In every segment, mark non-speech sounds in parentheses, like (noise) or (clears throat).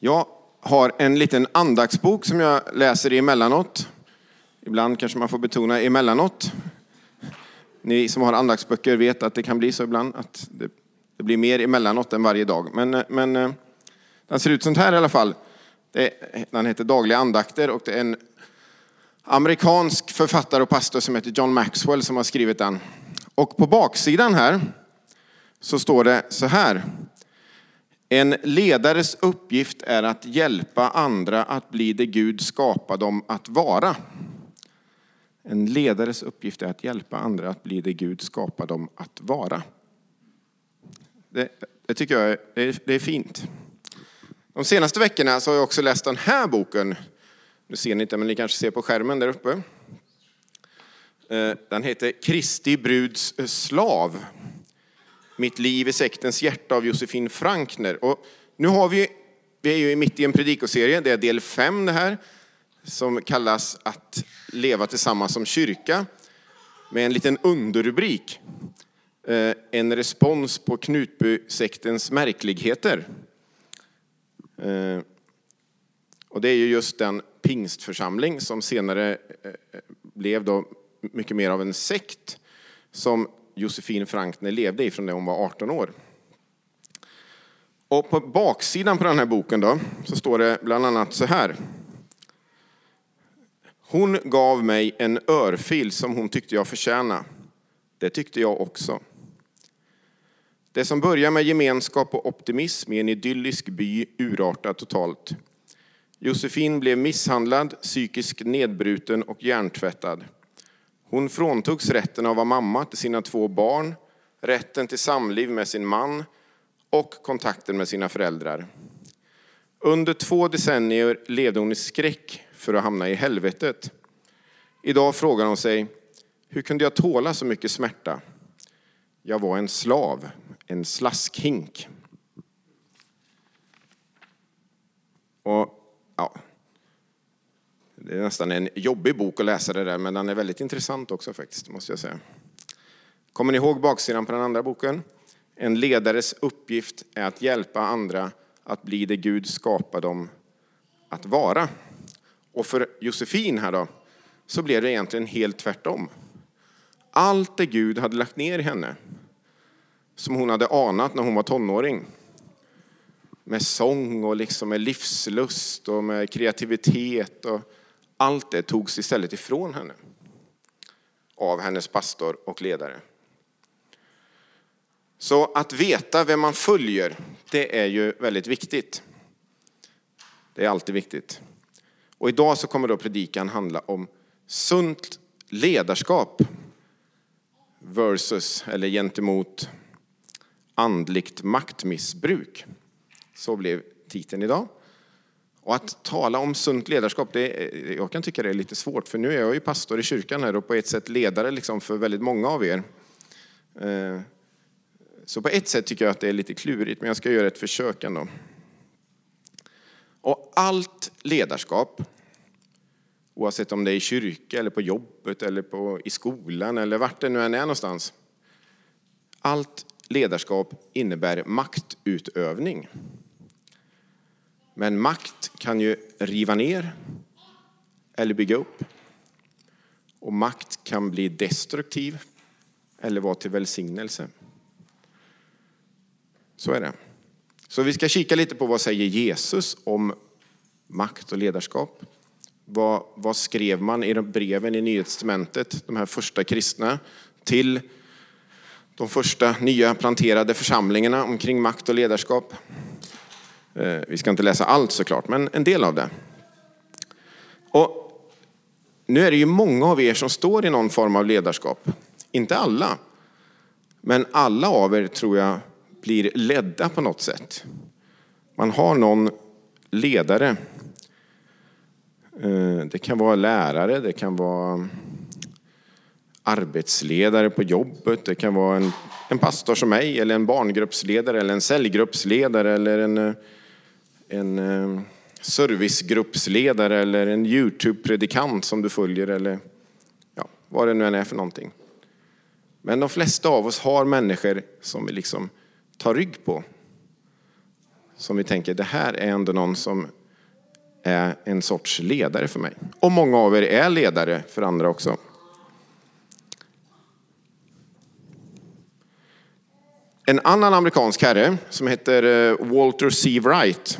Jag har en liten andaktsbok som jag läser emellanåt. Ibland kanske man får betona emellanåt. Ni som har andaktsböcker vet att det kan bli så ibland, att det, det blir mer emellanåt än varje dag. Men, eh, men eh, den ser ut sånt här i alla fall. Det, den heter Dagliga andakter och det är en amerikansk författare och pastor som heter John Maxwell som har skrivit den. Och på baksidan här så står det så här. En ledares uppgift är att hjälpa andra att bli det Gud skapade dem att vara. En ledares uppgift är att hjälpa andra att bli det Gud skapade dem att vara. Det, det tycker jag är, det är, det är fint. De senaste veckorna så har jag också läst den här boken. Nu ser ni inte, men ni kanske ser på skärmen där uppe. Eh, den heter Kristi bruds slav. Mitt liv i sektens hjärta av Josefin Frankner. Och nu har vi, vi är ju mitt i en predikoserie, det är del fem det här, som kallas att leva tillsammans som kyrka, med en liten underrubrik. Eh, en respons på Knutbysektens märkligheter. Eh, och det är ju just den pingstförsamling som senare eh, blev då mycket mer av en sekt som Josefin Frankner levde i från det hon var 18 år. Och på baksidan på den här boken då, så står det bland annat så här. Hon gav mig en örfil som hon tyckte jag förtjänade. Det tyckte jag också. Det som börjar med gemenskap och optimism i en idyllisk by urartar totalt. Josefin blev misshandlad, psykiskt nedbruten och hjärntvättad. Hon fråntogs rätten att vara mamma till sina två barn, rätten till samliv med sin man och kontakten med sina föräldrar. Under två decennier levde hon i skräck för att hamna i helvetet. Idag frågar hon sig, hur kunde jag tåla så mycket smärta? Jag var en slav, en slaskhink. Och, ja, det är nästan en jobbig bok att läsa det där, men den är väldigt intressant också faktiskt, måste jag säga. Kommer ni ihåg baksidan på den andra boken? En ledares uppgift är att hjälpa andra att bli det Gud skapade dem att vara. Och för Josefin här då, så blev det egentligen helt tvärtom. Allt det Gud hade lagt ner i henne, som hon hade anat när hon var tonåring, med sång och liksom med livslust och med kreativitet och allt det togs istället ifrån henne av hennes pastor och ledare. Så att veta vem man följer, det är ju väldigt viktigt. Det är alltid viktigt. Och idag så kommer då predikan handla om sunt ledarskap versus, eller gentemot, andligt maktmissbruk. Så blev titeln idag. Och att tala om sunt ledarskap, det, jag kan tycka det är lite svårt, för nu är jag ju pastor i kyrkan här och på ett sätt ledare liksom för väldigt många av er. Eh, så på ett sätt tycker jag att det är lite klurigt, men jag ska göra ett försök ändå. Och allt ledarskap, oavsett om det är i kyrka eller på jobbet eller på, i skolan eller vart det nu än är någonstans. Allt ledarskap innebär maktutövning. Men makt kan ju riva ner eller bygga upp. Och makt kan bli destruktiv eller vara till välsignelse. Så är det. Så vi ska kika lite på vad säger Jesus om makt och ledarskap. Vad, vad skrev man i de breven i Nya Testamentet, de här första kristna, till de första nya planterade församlingarna omkring makt och ledarskap? Eh, vi ska inte läsa allt såklart, men en del av det. Och nu är det ju många av er som står i någon form av ledarskap. Inte alla, men alla av er tror jag blir ledda på något sätt. Man har någon ledare. Eh, det kan vara lärare, det kan vara arbetsledare på jobbet, det kan vara en, en pastor som mig, eller en barngruppsledare, eller en cellgruppsledare, eller en eh, en eh, servicegruppsledare eller en Youtube-predikant som du följer eller ja, vad det nu än är för någonting. Men de flesta av oss har människor som vi liksom tar rygg på. som vi tänker, det här är ändå någon som är en sorts ledare för mig. Och många av er är ledare för andra också. En annan amerikansk herre som heter eh, Walter C. Wright.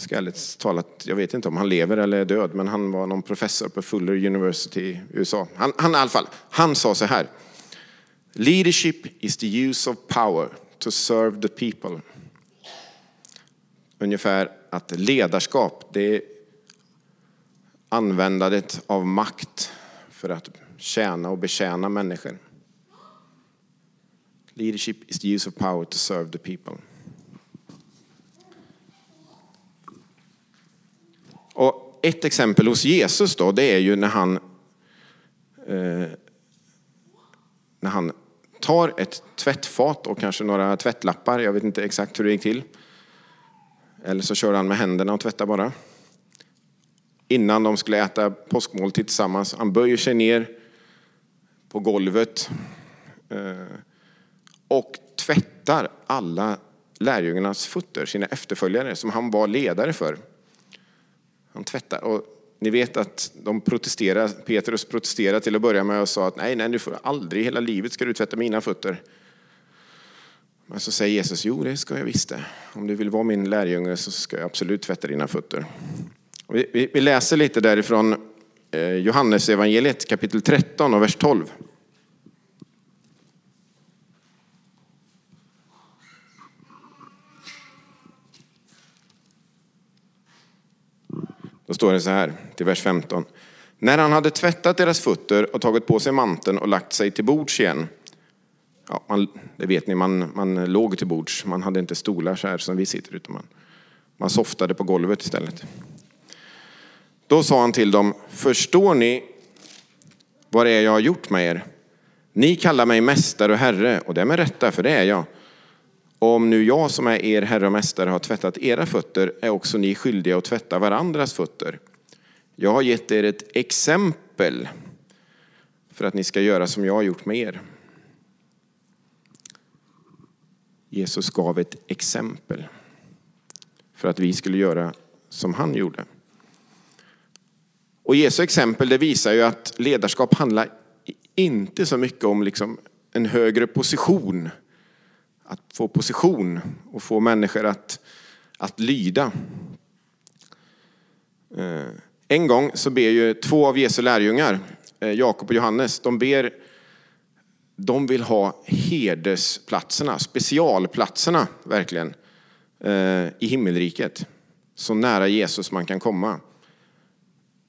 Ska ärligt talat, jag vet inte om han lever eller är död, men han var någon professor på Fuller University i USA. Han, han i alla fall, han sa så här. Leadership is the use of power to serve the people. Ungefär att ledarskap, det är användandet av makt för att tjäna och betjäna människor. Leadership is the use of power to serve the people. Och ett exempel hos Jesus då, det är ju när han, eh, när han tar ett tvättfat och kanske några tvättlappar, jag vet inte exakt hur det gick till. Eller så kör han med händerna och tvättar bara. Innan de skulle äta påskmåltid tillsammans. Han böjer sig ner på golvet eh, och tvättar alla lärjungarnas fötter, sina efterföljare, som han var ledare för. Han tvättar. Och ni vet att de protesterar, Petrus protesterade till att börja med och sa att nej, nej, du får aldrig i hela livet ska du tvätta mina fötter. Men så säger Jesus, jo det ska jag visst det. Om du vill vara min lärjunge så ska jag absolut tvätta dina fötter. Vi, vi, vi läser lite därifrån eh, Johannes evangeliet kapitel 13 och vers 12. Då står det så här till vers 15. När han hade tvättat deras fötter och tagit på sig manteln och lagt sig till bords igen. Ja, man, det vet ni, man, man låg till bords. Man hade inte stolar så här som vi sitter utan man, man softade på golvet istället. Då sa han till dem, förstår ni vad det är jag har gjort med er? Ni kallar mig mästare och herre och det är med rätta, för det är jag. Om nu jag som är er herre och mästare har tvättat era fötter är också ni skyldiga att tvätta varandras fötter. Jag har gett er ett exempel för att ni ska göra som jag har gjort med er. Jesus gav ett exempel för att vi skulle göra som han gjorde. Och Jesu exempel det visar ju att ledarskap handlar inte så mycket om liksom en högre position att få position och få människor att, att lyda. Eh, en gång så ber ju två av Jesu lärjungar, eh, Jakob och Johannes, de ber de vill ha herdesplatserna, specialplatserna verkligen, eh, i himmelriket. Så nära Jesus man kan komma.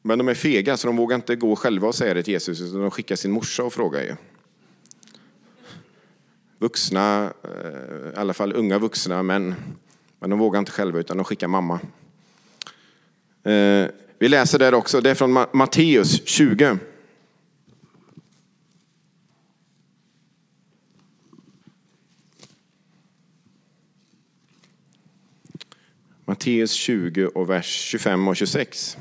Men de är fega så de vågar inte gå själva och säga det till Jesus, utan de skickar sin morsa och frågar ju vuxna, eh, i alla fall unga vuxna män. Men de vågar inte själva utan de skickar mamma. Eh, vi läser där också, det är från Matteus 20. Matteus 20 och vers 25 och 26.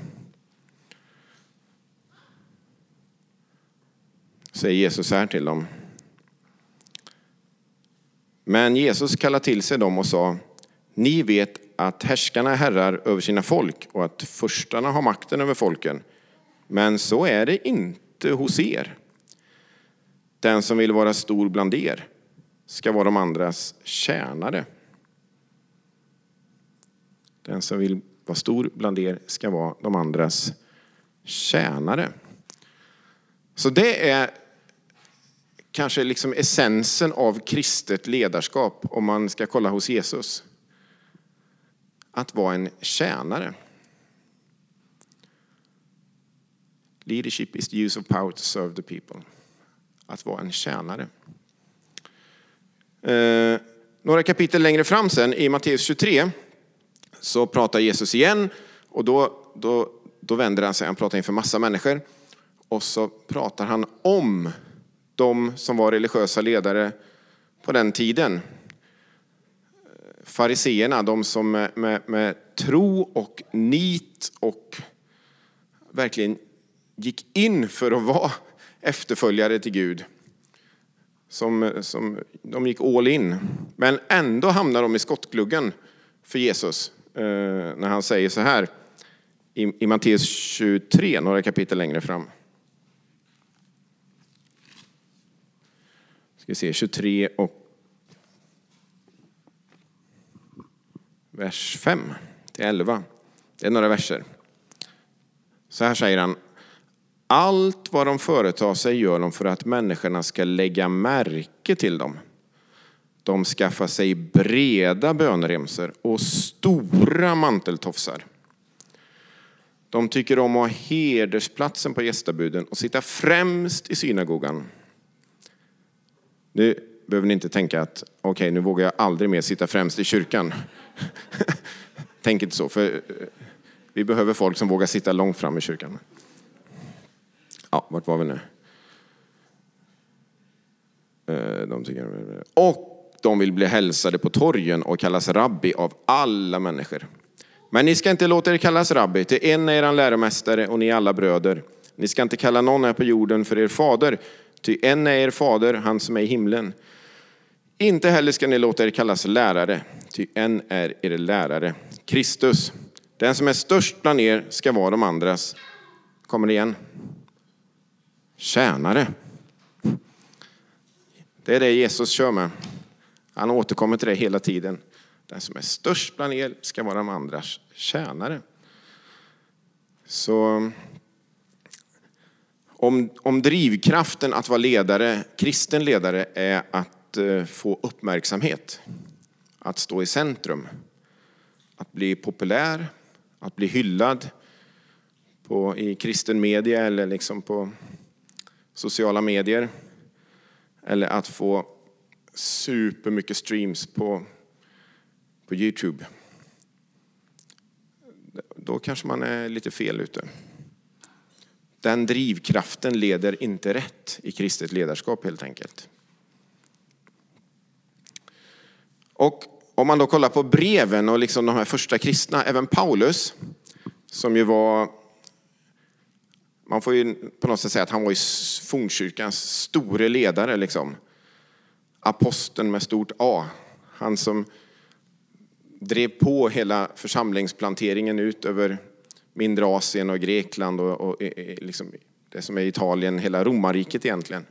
Säger Jesus här till dem. Men Jesus kallade till sig dem och sa, ni vet att härskarna är herrar över sina folk och att förstarna har makten över folken. Men så är det inte hos er. Den som vill vara stor bland er ska vara de andras tjänare. Den som vill vara stor bland er ska vara de andras tjänare. Så det är kanske liksom essensen av kristet ledarskap om man ska kolla hos Jesus. Att vara en tjänare. Leadership is the use of power to serve the people. Att vara en tjänare. Eh, några kapitel längre fram sen i Matteus 23 så pratar Jesus igen och då, då, då vänder han sig, han pratar inför massa människor och så pratar han om de som var religiösa ledare på den tiden. Fariseerna, de som med, med, med tro och nit och verkligen gick in för att vara efterföljare till Gud. Som, som, de gick all in. Men ändå hamnar de i skottgluggen för Jesus eh, när han säger så här i, i Matteus 23, några kapitel längre fram. Ska se, 23 och vers 5 till 11. Det är några verser. Så här säger han. Allt vad de företar sig gör de för att människorna ska lägga märke till dem. De skaffar sig breda bönremsor och stora manteltofsar. De tycker om att ha hedersplatsen på gästabuden och sitta främst i synagogan. Nu behöver ni inte tänka att okej, okay, nu vågar jag aldrig mer sitta främst i kyrkan. (laughs) Tänk inte så, för eh, vi behöver folk som vågar sitta långt fram i kyrkan. Ja, vart var vi nu? Eh, de tycker... Och de vill bli hälsade på torgen och kallas rabbi av alla människor. Men ni ska inte låta er kallas rabbi, till en är er läromästare och ni är alla bröder. Ni ska inte kalla någon här på jorden för er fader, ty en är er fader, han som är i himlen. Inte heller ska ni låta er kallas lärare, ty en är er lärare, Kristus. Den som är störst bland er ska vara de andras. Kommer det igen? Tjänare. Det är det Jesus kör med. Han återkommer till det hela tiden. Den som är störst bland er ska vara de andras tjänare. Så om, om drivkraften att vara ledare, kristen ledare är att eh, få uppmärksamhet, att stå i centrum, att bli populär, att bli hyllad på, i kristen media eller liksom på sociala medier. Eller att få supermycket streams på på Youtube. Då kanske man är lite fel ute. Den drivkraften leder inte rätt i kristet ledarskap helt enkelt. Och om man då kollar på breven och liksom de här första kristna, även Paulus, som ju var, man får ju på något sätt säga att han var i fornkyrkans store ledare, liksom. aposteln med stort A. Han som drev på hela församlingsplanteringen ut över mindre Asien och Grekland och, och eh, eh, liksom det som är Italien, hela romarriket egentligen.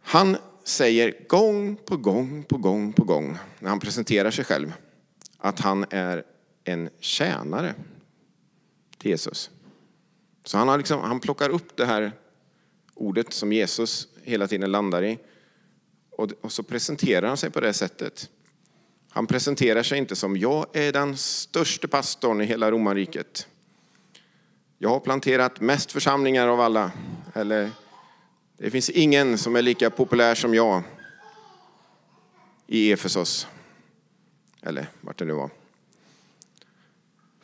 Han säger gång på gång på gång på gång när han presenterar sig själv att han är en tjänare till Jesus. Så han, har liksom, han plockar upp det här ordet som Jesus hela tiden landar i och, och så presenterar han sig på det sättet. Han presenterar sig inte som jag är den största pastorn i hela romarriket. Jag har planterat mest församlingar av alla. Eller det finns ingen som är lika populär som jag i Efesos. Eller vart det nu var.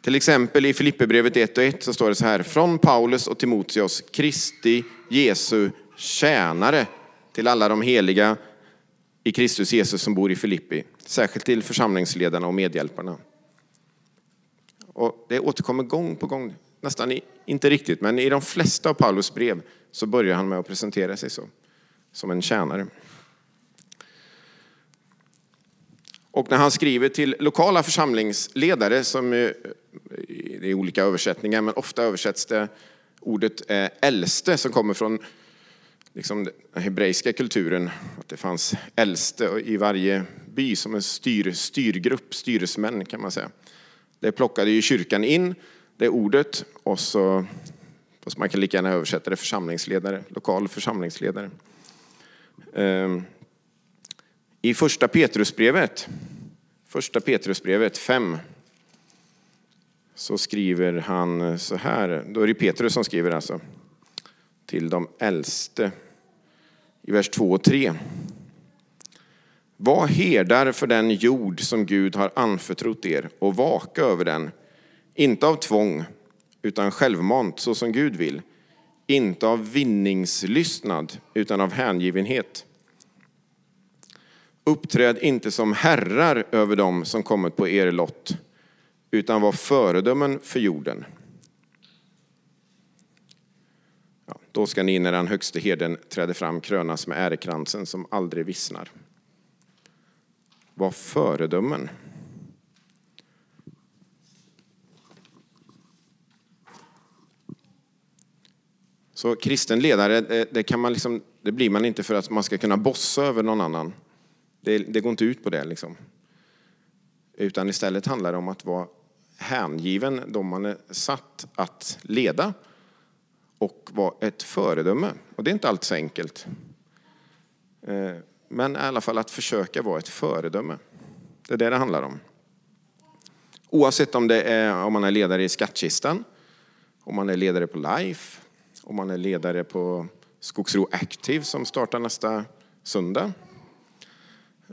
Till exempel i Filipperbrevet 1 och 1 så står det så här. Från Paulus och Timoteus, Kristi Jesu tjänare till alla de heliga i Kristus Jesus som bor i Filippi, särskilt till församlingsledarna och medhjälparna. Och det återkommer gång på gång, nästan i, inte riktigt, men i de flesta av Paulus brev så börjar han med att presentera sig så, som en tjänare. Och när han skriver till lokala församlingsledare, som är, det är olika översättningar, men ofta översätts det ordet eh, äldste som kommer från liksom den hebreiska kulturen, att det fanns äldste i varje by som en styr, styrgrupp, styresmän kan man säga. Det plockade ju kyrkan in, det ordet, och så, fast man kan lika gärna översätta det församlingsledare, lokal församlingsledare. Ehm, I första Petrusbrevet, första Petrusbrevet 5, så skriver han så här, då är det Petrus som skriver alltså, till de äldste i vers 2 och 3. Var herdar för den jord som Gud har anförtrott er och vaka över den, inte av tvång utan självmant så som Gud vill, inte av vinningslystnad utan av hängivenhet. Uppträd inte som herrar över dem som kommit på er lott, utan var föredömen för jorden. Ja, då ska ni när den högste herden träder fram krönas med ärekransen som aldrig vissnar. Var föredömen. Så kristen ledare, det, det, kan man liksom, det blir man inte för att man ska kunna bossa över någon annan. Det, det går inte ut på det. Liksom. Utan istället handlar det om att vara hängiven de man är satt att leda och vara ett föredöme. Och det är inte alltid så enkelt. Eh, men i alla fall att försöka vara ett föredöme. Det är det det handlar om. Oavsett om, det är, om man är ledare i skattkistan, om man är ledare på LIFE, om man är ledare på Skogsro Active som startar nästa söndag.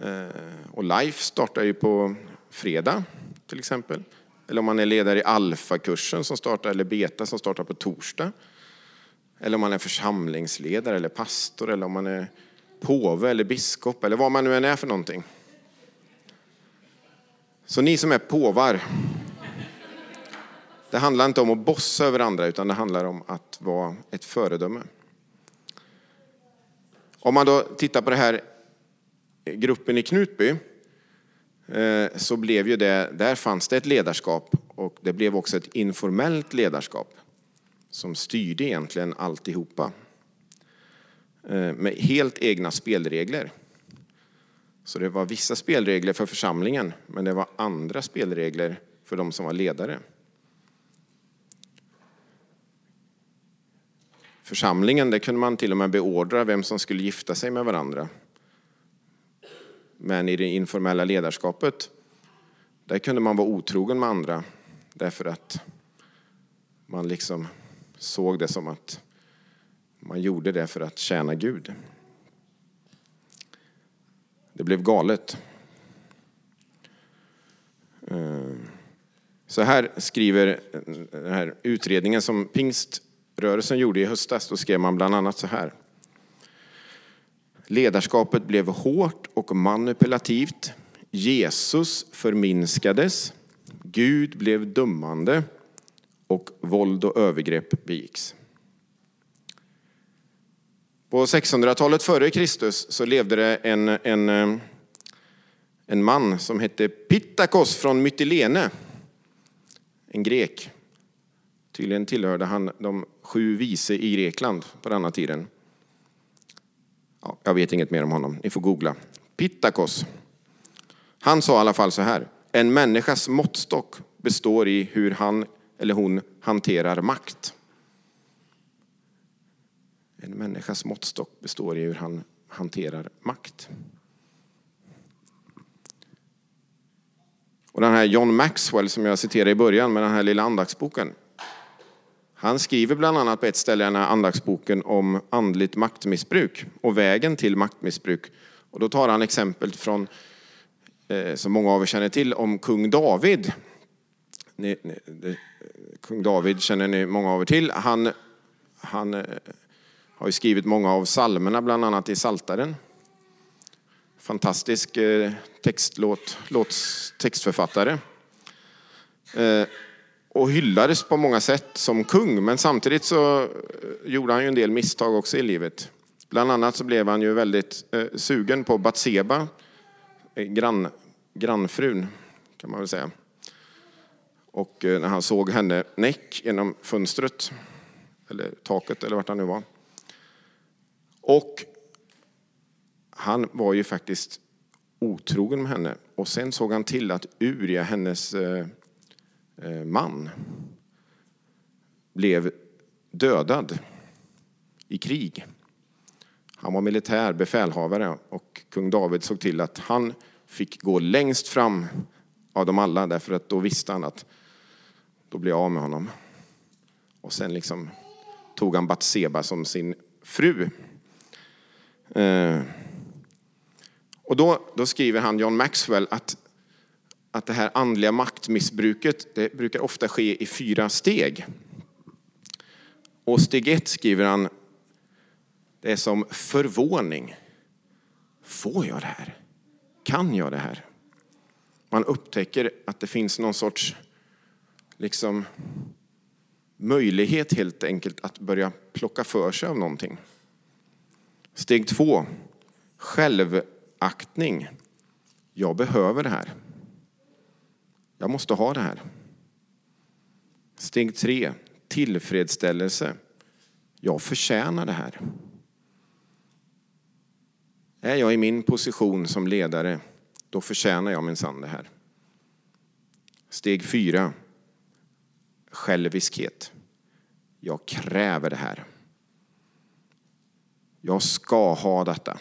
Eh, och LIFE startar ju på fredag till exempel. Eller om man är ledare i Alfa-kursen som startar, eller Beta som startar på torsdag. Eller om man är församlingsledare eller pastor eller om man är påve eller biskop eller vad man nu än är för någonting. Så ni som är påvar, det handlar inte om att bossa över andra utan det handlar om att vara ett föredöme. Om man då tittar på den här gruppen i Knutby eh, så blev ju det, där fanns det ett ledarskap och det blev också ett informellt ledarskap som styrde egentligen alltihopa. Eh, med helt egna spelregler. Så det var vissa spelregler för församlingen, men det var andra spelregler för de som var ledare. Församlingen, där kunde man till och med beordra vem som skulle gifta sig med varandra. Men i det informella ledarskapet, där kunde man vara otrogen med andra därför att man liksom såg det som att man gjorde det för att tjäna Gud. Det blev galet. Eh, så här skriver den här utredningen som pingströrelsen gjorde i höstas. Då skrev man bland annat så här. Ledarskapet blev hårt och manipulativt. Jesus förminskades. Gud blev dömande och våld och övergrepp begicks. På 600-talet före Kristus så levde det en, en, eh, en man som hette Pittakos från Mytilene. En grek. Tydligen tillhörde han de sju vise i Grekland på denna tiden. Ja, jag vet inget mer om honom, ni får googla. Pittakos. Han sa i alla fall så här. En människas måttstock består i hur han eller hon hanterar makt. En människas måttstock består i hur han hanterar makt. Och den här John Maxwell som jag citerade i början med den här lilla andaktsboken. Han skriver bland annat på ett ställe i den här andaktsboken om andligt maktmissbruk och vägen till maktmissbruk. Och då tar han exempel från, eh, som många av er känner till, om kung David. Ni, ni, det, kung David känner ni många av er till. Han, han eh, har ju skrivit många av psalmerna, bland annat i Saltaren. Fantastisk eh, textlåt, låts, textförfattare. Eh, och hyllades på många sätt som kung, men samtidigt så eh, gjorde han ju en del misstag också i livet. Bland annat så blev han ju väldigt eh, sugen på Batseba, eh, grann, grannfrun kan man väl säga. Och eh, när han såg henne näck genom fönstret, eller taket eller vart han nu var, och han var ju faktiskt otrogen med henne. Och sen såg han till att Uria, hennes eh, eh, man, blev dödad i krig. Han var militär befälhavare och kung David såg till att han fick gå längst fram av dem alla därför att då visste han att då blev jag av med honom. Och sen liksom tog han Batseba som sin fru. Eh, och då, då skriver han, John Maxwell, att, att det här andliga maktmissbruket det brukar ofta ske i fyra steg. Och steg ett skriver han, det är som förvåning. Får jag det här? Kan jag det här? Man upptäcker att det finns någon sorts liksom, möjlighet helt enkelt att börja plocka för sig av någonting. Steg två, självaktning. Jag behöver det här. Jag måste ha det här. Steg tre, tillfredsställelse. Jag förtjänar det här. Är jag i min position som ledare, då förtjänar jag minsann det här. Steg fyra, själviskhet. Jag kräver det här. Jag ska ha detta.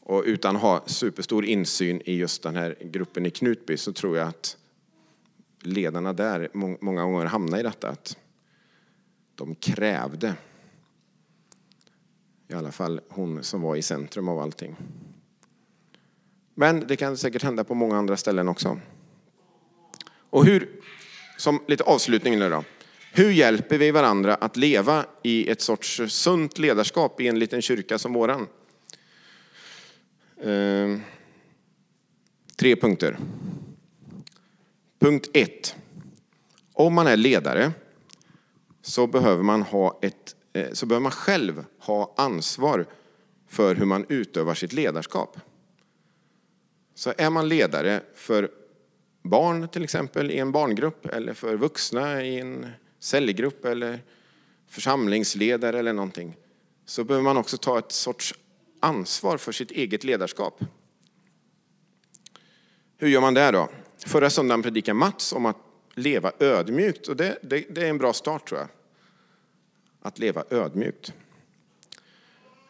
Och utan att ha superstor insyn i just den här gruppen i Knutby så tror jag att ledarna där många gånger hamnar i detta att de krävde. I alla fall hon som var i centrum av allting. Men det kan säkert hända på många andra ställen också. Och hur, som lite avslutning nu då. Hur hjälper vi varandra att leva i ett sorts sunt ledarskap i en liten kyrka som våran? Eh, tre punkter. Punkt ett. Om man är ledare så behöver man, ha ett, eh, så behöver man själv ha ansvar för hur man utövar sitt ledarskap. Så är man ledare för barn till exempel i en barngrupp eller för vuxna i en cellgrupp eller församlingsledare eller någonting så behöver man också ta ett sorts ansvar för sitt eget ledarskap. Hur gör man det då? Förra söndagen predikade Mats om att leva ödmjukt och det, det, det är en bra start tror jag. Att leva ödmjukt.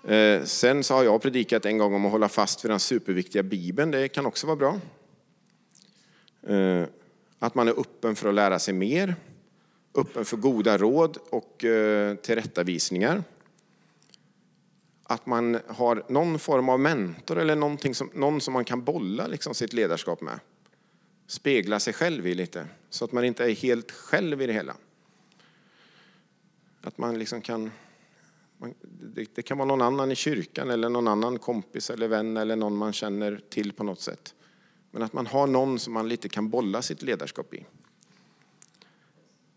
Eh, sen så har jag predikat en gång om att hålla fast vid den superviktiga Bibeln. Det kan också vara bra. Eh, att man är öppen för att lära sig mer. Öppen för goda råd och eh, tillrättavisningar. Att man har någon form av mentor eller som, någon som man kan bolla liksom sitt ledarskap med. Spegla sig själv i lite, så att man inte är helt själv i det hela. Att man liksom kan det, kan vara någon annan i kyrkan eller någon annan kompis eller vän eller någon man känner till på något sätt. Men att man har någon som man lite kan bolla sitt ledarskap i.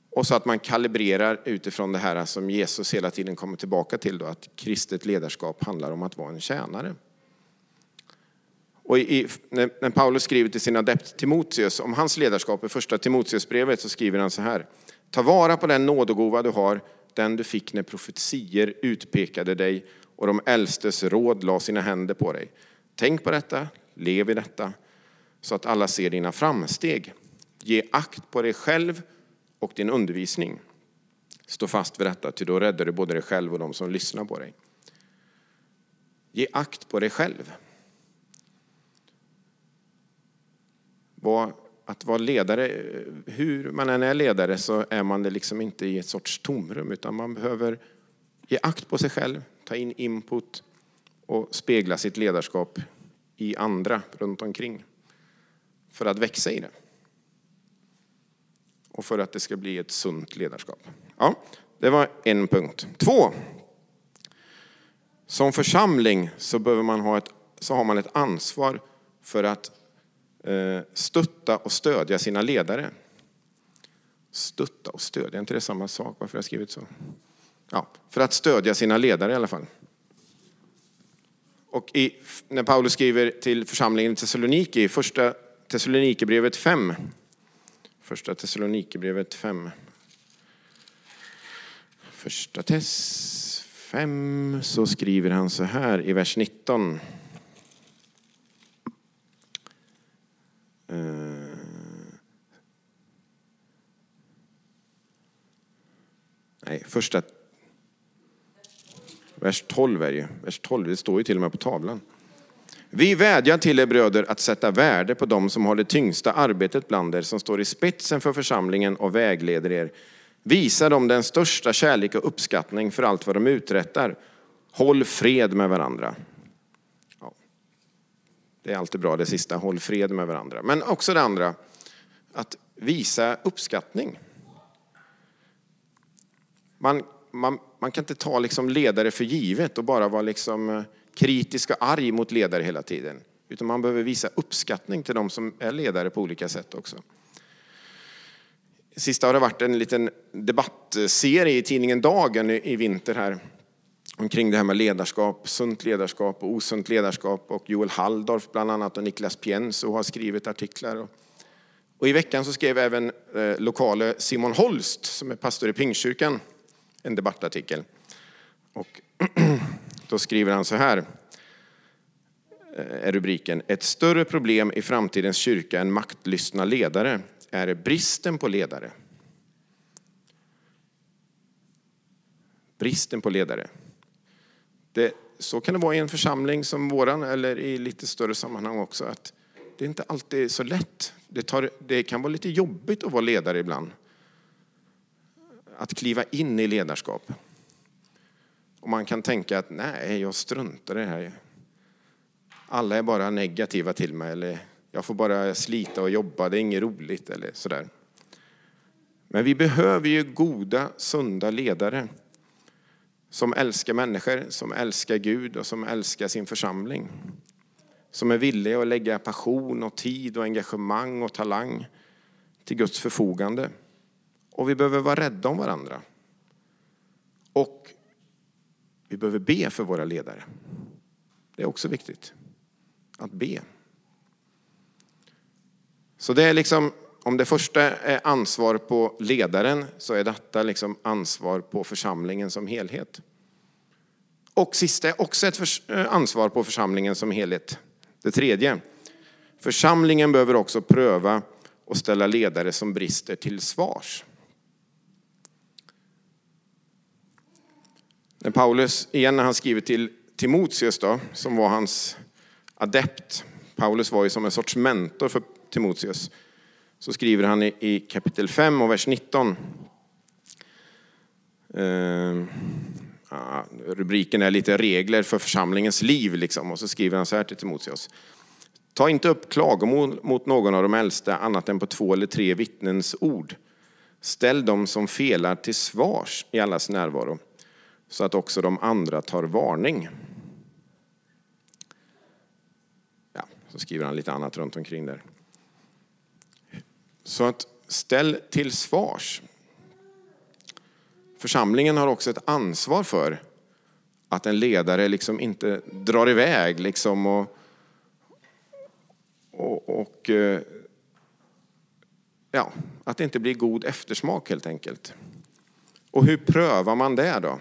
Och så att man kalibrerar utifrån det här som Jesus hela tiden kommer tillbaka till, då, att kristet ledarskap handlar om att vara en tjänare. Och i, när Paulus skriver till sin adept Timoteus om hans ledarskap i första Timoteusbrevet så skriver han så här. Ta vara på den nådegåva du har den du fick när profetier utpekade dig och de äldstes råd la sina händer på dig. Tänk på detta, lev i detta, så att alla ser dina framsteg. Ge akt på dig själv och din undervisning. Stå fast vid detta, ty då räddar du både dig själv och de som lyssnar på dig. Ge akt på dig själv. Att vara ledare, hur man än är ledare så är man det liksom inte i ett sorts tomrum utan man behöver ge akt på sig själv, ta in input och spegla sitt ledarskap i andra runt omkring för att växa i det. Och för att det ska bli ett sunt ledarskap. Ja, det var en punkt. Två. Som församling så, behöver man ha ett, så har man ett ansvar för att Eh, stötta och stödja sina ledare. Stötta och stödja, är inte det samma sak? Varför har jag skrivit så? Ja, för att stödja sina ledare i alla fall. Och i, när Paulus skriver till församlingen i Thessaloniki, första Thessalonikerbrevet 5. Första Thessalonikerbrevet 5. Första Tess 5 så skriver han så här i vers 19. Eh. Nej, första... Vers 12 är det Vers 12, det står ju till och med på tavlan. Vi vädjar till er bröder att sätta värde på dem som har det tyngsta arbetet bland er, som står i spetsen för församlingen och vägleder er. Visa dem den största kärlek och uppskattning för allt vad de uträttar. Håll fred med varandra. Det är alltid bra det sista, håll fred med varandra. Men också det andra, att visa uppskattning. Man, man, man kan inte ta liksom ledare för givet och bara vara liksom eh, kritisk och arg mot ledare hela tiden. Utan man behöver visa uppskattning till de som är ledare på olika sätt också. Sista har det varit en liten debattserie i tidningen Dagen i vinter här omkring det här med ledarskap, sunt ledarskap och osunt ledarskap. Och Joel Halldorf bland annat och Niklas Pienso har skrivit artiklar. Och i veckan så skrev även eh, lokale Simon Holst, som är pastor i Pingstkyrkan, en debattartikel. Och (clears throat) då skriver han så här, eh, är rubriken. Ett större problem i framtidens kyrka än maktlystna ledare är bristen på ledare. Bristen på ledare. Det, så kan det vara i en församling som våran eller i lite större sammanhang också. Att det är inte alltid så lätt. Det, tar, det kan vara lite jobbigt att vara ledare ibland. Att kliva in i ledarskap. Och man kan tänka att nej, jag struntar i det här. Alla är bara negativa till mig eller jag får bara slita och jobba, det är inget roligt eller sådär. Men vi behöver ju goda, sunda ledare som älskar människor, som älskar Gud och som älskar sin församling. Som är villiga att lägga passion och tid och engagemang och talang till Guds förfogande. Och vi behöver vara rädda om varandra. Och vi behöver be för våra ledare. Det är också viktigt. Att be. Så det är liksom, om det första är ansvar på ledaren så är detta liksom ansvar på församlingen som helhet. Och sista är också ett eh, ansvar på församlingen som helhet. Det tredje, församlingen behöver också pröva och ställa ledare som brister till svars. När Paulus, igen när han skriver till Timoteus då, som var hans adept, Paulus var ju som en sorts mentor för Timoteus, så skriver han i, kapitel 5 och vers 19. Eh, rubriken är lite regler för församlingens liv, liksom, och så skriver han så här till Timoteus. Ta inte upp klagomål mot någon av de äldsta annat än på två eller tre vittnens ord. Ställ dem som felar till svars i allas närvaro, så att också de andra tar varning. Ja, så skriver han lite annat runt omkring där. Så att ställ till svars. Församlingen har också ett ansvar för att en ledare liksom inte drar iväg liksom och, och, och eh, ja, att det inte blir god eftersmak helt enkelt. Och hur prövar man det då?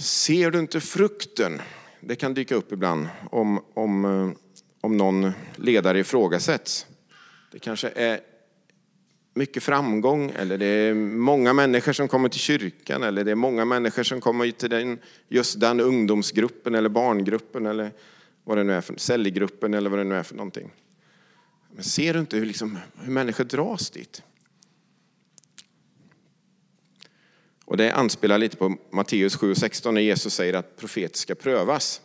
Ser du inte frukten? Det kan dyka upp ibland om, om, eh, om någon ledare ifrågasätts. Det kanske är mycket framgång eller det är många människor som kommer till kyrkan eller det är många människor som kommer till den, just den ungdomsgruppen eller barngruppen eller vad det nu är för, cellgruppen eller vad det nu är för någonting. Men ser du inte hur, liksom, hur människor dras dit? Och det anspelar lite på Matteus 7.16 när Jesus säger att profeter ska prövas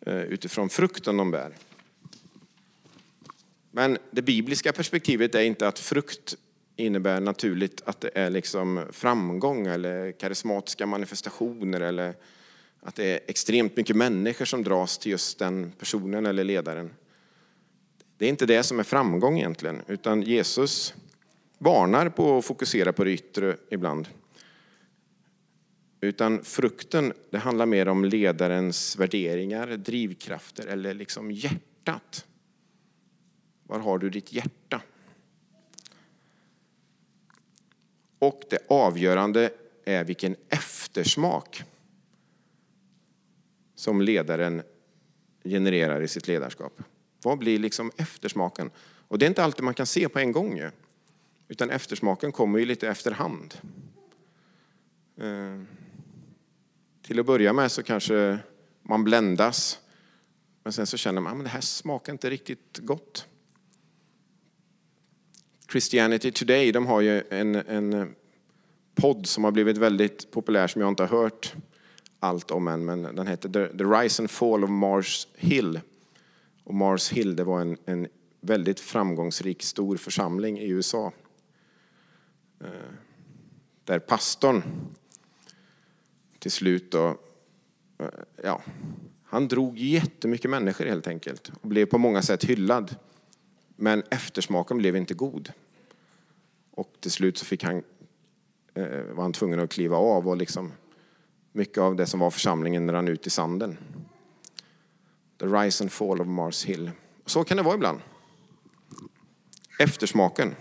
eh, utifrån frukten de bär. Men det bibliska perspektivet är inte att frukt innebär naturligt att det är liksom framgång eller karismatiska manifestationer eller att det är extremt mycket människor som dras till just den personen eller ledaren. Det är inte det som är framgång egentligen, utan Jesus varnar på att fokusera på det yttre ibland. Utan frukten, det handlar mer om ledarens värderingar, drivkrafter eller liksom hjärtat. Var har du ditt hjärta? Och det avgörande är vilken eftersmak som ledaren genererar i sitt ledarskap. Vad blir liksom eftersmaken? Och det är inte alltid man kan se på en gång ju. Utan eftersmaken kommer ju lite efterhand. Eh, till att börja med så kanske man bländas. Men sen så känner man ah, att det här smakar inte riktigt gott. Christianity Today de har ju en, en podd som har blivit väldigt populär som jag inte har hört allt om än. Men den heter The, Rise and Fall of Mars Hill. Och Mars Hill det var en, en väldigt framgångsrik stor församling i USA. Eh, där pastorn till slut då, eh, ja, han drog jättemycket människor helt enkelt och blev på många sätt hyllad. Men eftersmaken blev inte god. Och till slut så fick han, eh, var han tvungen att kliva av och liksom mycket av det som var församlingen rann ut i sanden. The rise and fall of Mars Hill. Så kan det vara ibland. Eftersmaken.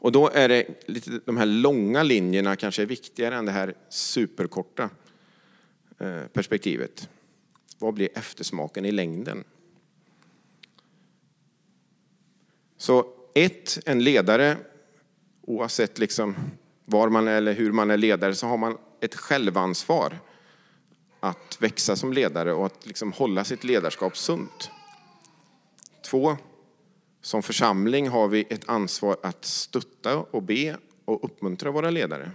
Och då är det lite, de här långa linjerna kanske är viktigare än det här superkorta eh, perspektivet. Vad blir eftersmaken i längden? Så ett, en ledare, oavsett liksom var man är eller hur man är ledare, så har man ett självansvar att växa som ledare och att liksom hålla sitt ledarskap sunt. Två, som församling har vi ett ansvar att stötta och be och uppmuntra våra ledare.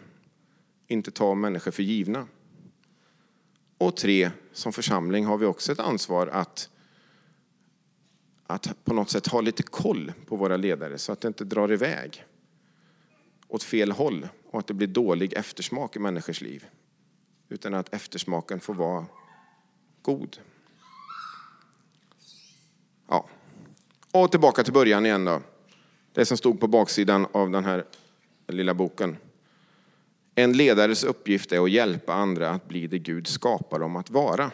Inte ta människor för givna. Och tre, som församling har vi också ett ansvar att, att på något sätt ha lite koll på våra ledare så att det inte drar iväg åt fel håll och att det blir dålig eftersmak i människors liv. Utan att eftersmaken får vara god. Och tillbaka till början igen då. Det som stod på baksidan av den här lilla boken. En ledares uppgift är att hjälpa andra att bli det Gud skapar dem att vara.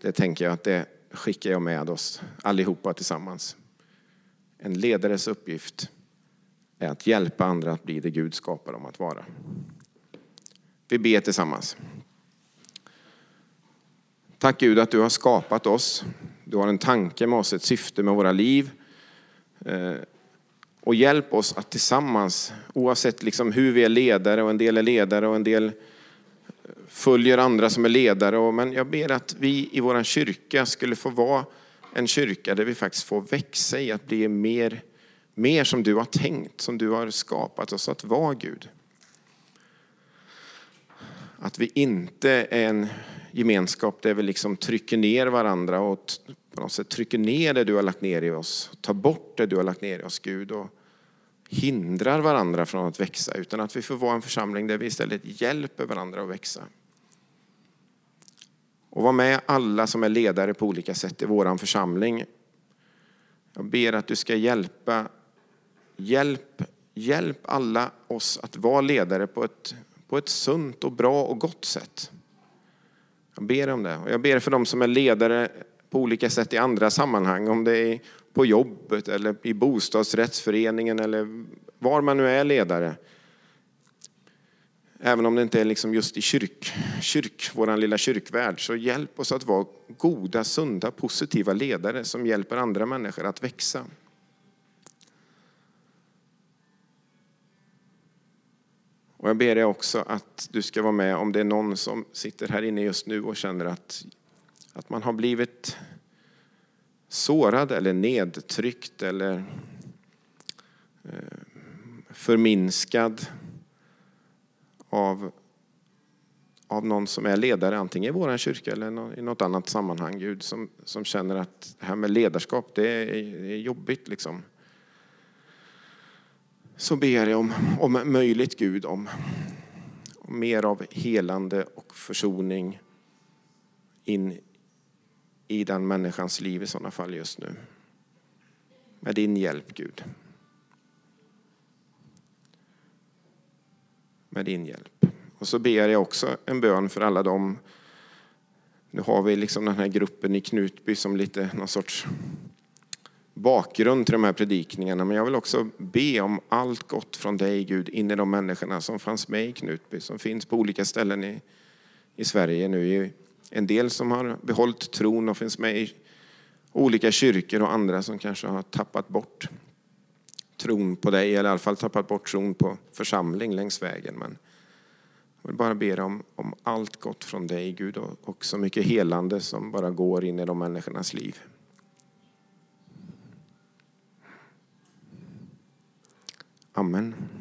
Det tänker jag att det skickar jag med oss allihopa tillsammans. En ledares uppgift är att hjälpa andra att bli det Gud skapar dem att vara. Vi ber tillsammans. Tack Gud att du har skapat oss. Du har en tanke med oss, ett syfte med våra liv. Eh, och hjälp oss att tillsammans, oavsett liksom hur vi är ledare, och en del är ledare och en del eh, följer andra som är ledare. Men jag ber att vi i vår kyrka skulle få vara en kyrka där vi faktiskt får växa i att bli mer, mer som du har tänkt, som du har skapat oss att vara Gud. Att vi inte är en gemenskap där vi liksom trycker ner varandra och på något sätt trycker ner det du har lagt ner i oss, tar bort det du har lagt ner i oss Gud och hindrar varandra från att växa utan att vi får vara en församling där vi istället hjälper varandra att växa. Och var med alla som är ledare på olika sätt i vår församling. Jag ber att du ska hjälpa, hjälp, hjälp alla oss att vara ledare på ett, på ett sunt och bra och gott sätt. Jag ber om det. Och jag ber för dem som är ledare på olika sätt i andra sammanhang. Om det är på jobbet eller i bostadsrättsföreningen eller var man nu är ledare. Även om det inte är liksom just i kyrk, kyrk, vår lilla kyrkvärld, så hjälp oss att vara goda, sunda, positiva ledare som hjälper andra människor att växa. Och jag ber dig också att du ska vara med om det är någon som sitter här inne just nu och känner att, att man har blivit sårad eller nedtryckt eller eh, förminskad av, av någon som är ledare, antingen i vår kyrka eller i något annat sammanhang. Gud som, som känner att det här med ledarskap, det är, är jobbigt. Liksom så ber jag om, om möjligt Gud om, om mer av helande och försoning in i den människans liv i sådana fall just nu. Med din hjälp Gud. Med din hjälp. Och så ber jag också en bön för alla dem. Nu har vi liksom den här gruppen i Knutby som lite någon sorts bakgrund till de här predikningarna. Men jag vill också be om allt gott från dig Gud in i de människorna som fanns med i Knutby, som finns på olika ställen i, i Sverige nu. En del som har behållit tron och finns med i olika kyrkor och andra som kanske har tappat bort tron på dig, eller i alla fall tappat bort tron på församling längs vägen. Men jag vill bara be om, om allt gott från dig Gud och, och så mycket helande som bara går in i de människornas liv. Amen.